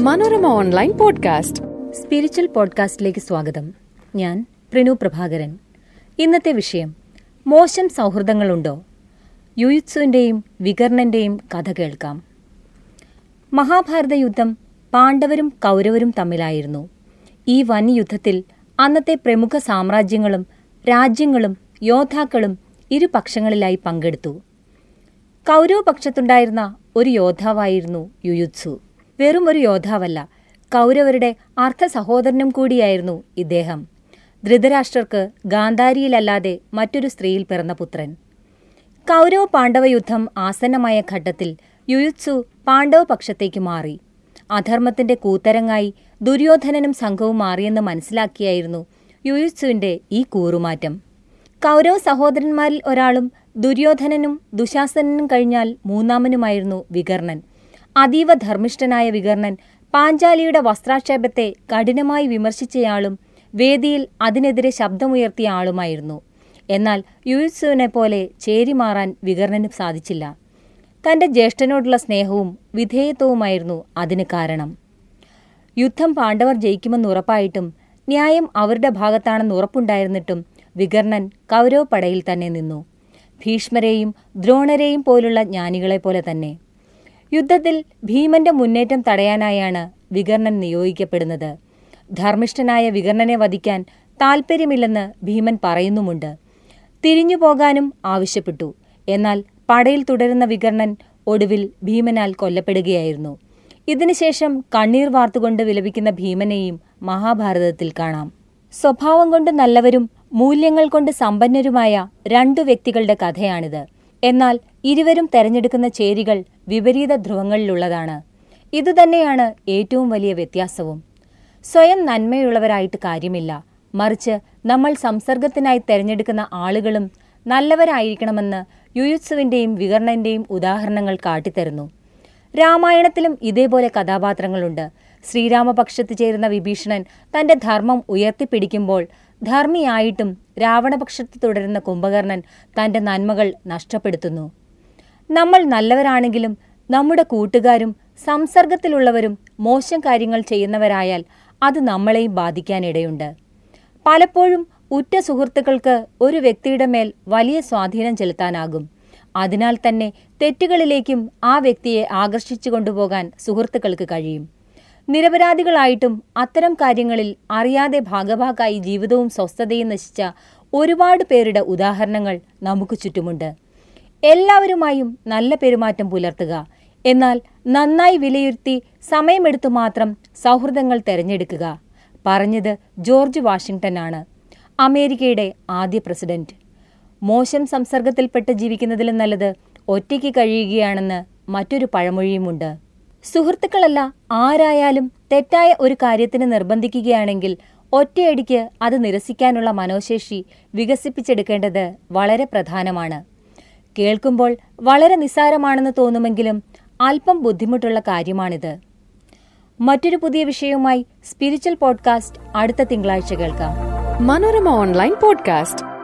Manorama online podcast. Spiritual പോഡ്കാസ്റ്റിലേക്ക് സ്വാഗതം. ഞാൻ പ്രിനു പ്രഭാകരൻ. ഇന്നത്തെ വിഷയം മോശം സൗഹൃദങ്ങളുണ്ടോ? യുയുത്സുവിന്റെയും വികർണന്റെയും കഥ കേൾക്കാം. മഹാഭാരത യുദ്ധം പാണ്ഡവരും കൗരവരും തമ്മിലായിരുന്നു. ഈ വൻ യുദ്ധത്തിൽ അന്നത്തെ പ്രമുഖ സാമ്രാജ്യങ്ങളും രാജ്യങ്ങളും യോദ്ധാക്കളും ഇരുപക്ഷങ്ങളിലായി പങ്കെടുത്തു. കൗരവപക്ഷത്തുണ്ടായിരുന്ന ഒരു യോദ്ധാവായിരുന്നു യുയുത്സു. വെറും ഒരു യോദ്ധാവല്ല കൗരവരുടെ അർത്ഥ സഹോദരനും കൂടിയായിരുന്നു ഇദ്ദേഹം. ധൃതരാഷ്ട്രർക്ക് ഗാന്ധാരിയിലല്ലാതെ മറ്റൊരു സ്ത്രീയിൽ പിറന്ന പുത്രൻ. കൗരവ പാണ്ഡവ യുദ്ധം ആസന്നമായ ഘട്ടത്തിൽ യുയുത്സു പാണ്ഡവ പക്ഷത്തേക്ക് മാറി. അധർമ്മത്തിന്റെ കൂത്തരങ്ങായി ദുര്യോധനനും സംഘവും മാറിയെന്ന് മനസ്സിലാക്കിയായിരുന്നു യുയുത്സുവിന്റെ ഈ കൂറുമാറ്റം. കൗരവ സഹോദരന്മാരിൽ ഒരാളും ദുര്യോധനനും ദുശാസനനും കഴിഞ്ഞാൽ മൂന്നാമനുമായിരുന്നു വികർണൻ. അതീവ ധർമ്മിഷ്ഠനായ വികർണൻ പാഞ്ചാലിയുടെ വസ്ത്രാക്ഷേപത്തെ കഠിനമായി വിമർശിച്ചയാളും വേദിയിൽ അതിനെതിരെ ശബ്ദമുയർത്തിയ ആളുമായിരുന്നു. എന്നാൽ യുയുത്സുവിനെ പോലെ ചേരിമാറാൻ വികർണന് സാധിച്ചില്ല. തന്റെ ജ്യേഷ്ഠനോടുള്ള സ്നേഹവും വിധേയത്വവുമായിരുന്നു അതിന് കാരണം. യുദ്ധം പാണ്ഡവർ ജയിക്കുമെന്ന് ഉറപ്പായിട്ടും ന്യായം അവരുടെ ഭാഗത്താണെന്ന് ഉറപ്പുണ്ടായിരുന്നിട്ടും വികർണൻ കൗരവപ്പടയിൽ തന്നെ നിന്നു. ഭീഷ്മരെയും ദ്രോണരെയും പോലുള്ള ജ്ഞാനികളെപ്പോലെ തന്നെ. യുദ്ധത്തിൽ ഭീമന്റെ മുന്നേറ്റം തടയാനായാണ് വികർണൻ നിയോഗിക്കപ്പെടുന്നത്. ധർമ്മിഷ്ഠനായ വികർണനെ വധിക്കാൻ താൽപ്പര്യമില്ലെന്ന് ഭീമൻ പറയുന്നുമുണ്ട്. തിരിഞ്ഞു പോകാനും ആവശ്യപ്പെട്ടു. എന്നാൽ പടയിൽ തുടരുന്ന വികർണൻ ഒടുവിൽ ഭീമനാൽ കൊല്ലപ്പെടുകയായിരുന്നു. ഇതിനുശേഷം കണ്ണീർ വാർത്തുകൊണ്ട് വിലപിക്കുന്ന ഭീമനെയും മഹാഭാരതത്തിൽ കാണാം. സ്വഭാവം കൊണ്ട് നല്ലവരും മൂല്യങ്ങൾ കൊണ്ട് സമ്പന്നരുമായ രണ്ടു വ്യക്തികളുടെ കഥയാണിത്. എന്നാൽ ഇരുവരും തെരഞ്ഞെടുക്കുന്ന ചേരികൾ വിപരീത ധ്രുവങ്ങളിലുള്ളതാണ്. ഇതുതന്നെയാണ് ഏറ്റവും വലിയ വ്യത്യാസവും. സ്വയം നന്മയുള്ളവരായിട്ട് കാര്യമില്ല. മറിച്ച് നമ്മൾ സംസർഗത്തിനായി തെരഞ്ഞെടുക്കുന്ന ആളുകളും നല്ലവരായിരിക്കണമെന്ന് യുയുത്സുവിന്റെയും വികർണന്റെയും ഉദാഹരണങ്ങൾ കാട്ടിത്തരുന്നു. രാമായണത്തിലും ഇതേപോലെ കഥാപാത്രങ്ങളുണ്ട്. ശ്രീരാമപക്ഷത്ത് ചേരുന്ന വിഭീഷണൻ തന്റെ ധർമ്മം ഉയർത്തിപ്പിടിക്കുമ്പോൾ ധർമ്മിയായിട്ടും രാവണപക്ഷത്ത് തുടരുന്ന കുംഭകർണൻ തന്റെ നന്മകൾ നഷ്ടപ്പെടുത്തുന്നു. നമ്മൾ നല്ലവരാണെങ്കിലും നമ്മുടെ കൂട്ടുകാരും സംസർഗത്തിലുള്ളവരും മോശം കാര്യങ്ങൾ ചെയ്യുന്നവരായാൽ അത് നമ്മളെയും ബാധിക്കാനിടയുണ്ട്. പലപ്പോഴും ഉറ്റ സുഹൃത്തുക്കൾക്ക് ഒരു വ്യക്തിയുടെ മേൽ വലിയ സ്വാധീനം ചെലുത്താനാകും. അതിനാൽ തന്നെ തെറ്റുകളിലേക്കും ആ വ്യക്തിയെ ആകർഷിച്ചു കൊണ്ടുപോകാൻ സുഹൃത്തുക്കൾക്ക് കഴിയും. നിരപരാധികളായിട്ടും അത്തരം കാര്യങ്ങളിൽ അറിയാതെ ഭാഗഭാക്കായി ജീവിതവും സ്വസ്ഥതയും നശിച്ച ഒരുപാട് പേരുടെ ഉദാഹരണങ്ങൾ നമുക്ക് ചുറ്റുമുണ്ട്. എല്ലാവരുമായും നല്ല പെരുമാറ്റം പുലർത്തുക. എന്നാൽ നന്നായി വിലയിരുത്തി സമയമെടുത്തു മാത്രം സൗഹൃദങ്ങൾ തെരഞ്ഞെടുക്കുക. പറഞ്ഞത് ജോർജ് വാഷിംഗ്ടൺ ആണ് അമേരിക്കയുടെ ആദ്യ പ്രസിഡന്റ്. മോശം സംസർഗത്തിൽപ്പെട്ട് ജീവിക്കുന്നതിലും നല്ലത് ഒറ്റയ്ക്ക് കഴിയുകയാണെന്ന് മറ്റൊരു പഴമൊഴിയുമുണ്ട്. സുഹൃത്തുക്കളല്ല ആരായാലും തെറ്റായ ഒരു കാര്യത്തിന് നിർബന്ധിക്കുകയാണെങ്കിൽ ഒറ്റയടിക്ക് അത് നിരസിക്കാനുള്ള മനോശേഷി വികസിപ്പിച്ചെടുക്കേണ്ടത് വളരെ പ്രധാനമാണ്. കേൾക്കുമ്പോൾ വളരെ നിസ്സാരമാണെന്ന് തോന്നുമെങ്കിലും അല്പം ബുദ്ധിമുട്ടുള്ള കാര്യമാണിത്. മറ്റൊരു പുതിയ വിഷയവുമായി സ്പിരിച്വൽ പോഡ്കാസ്റ്റ് അടുത്ത തിങ്കളാഴ്ച കേൾക്കാം. Manorama online podcast.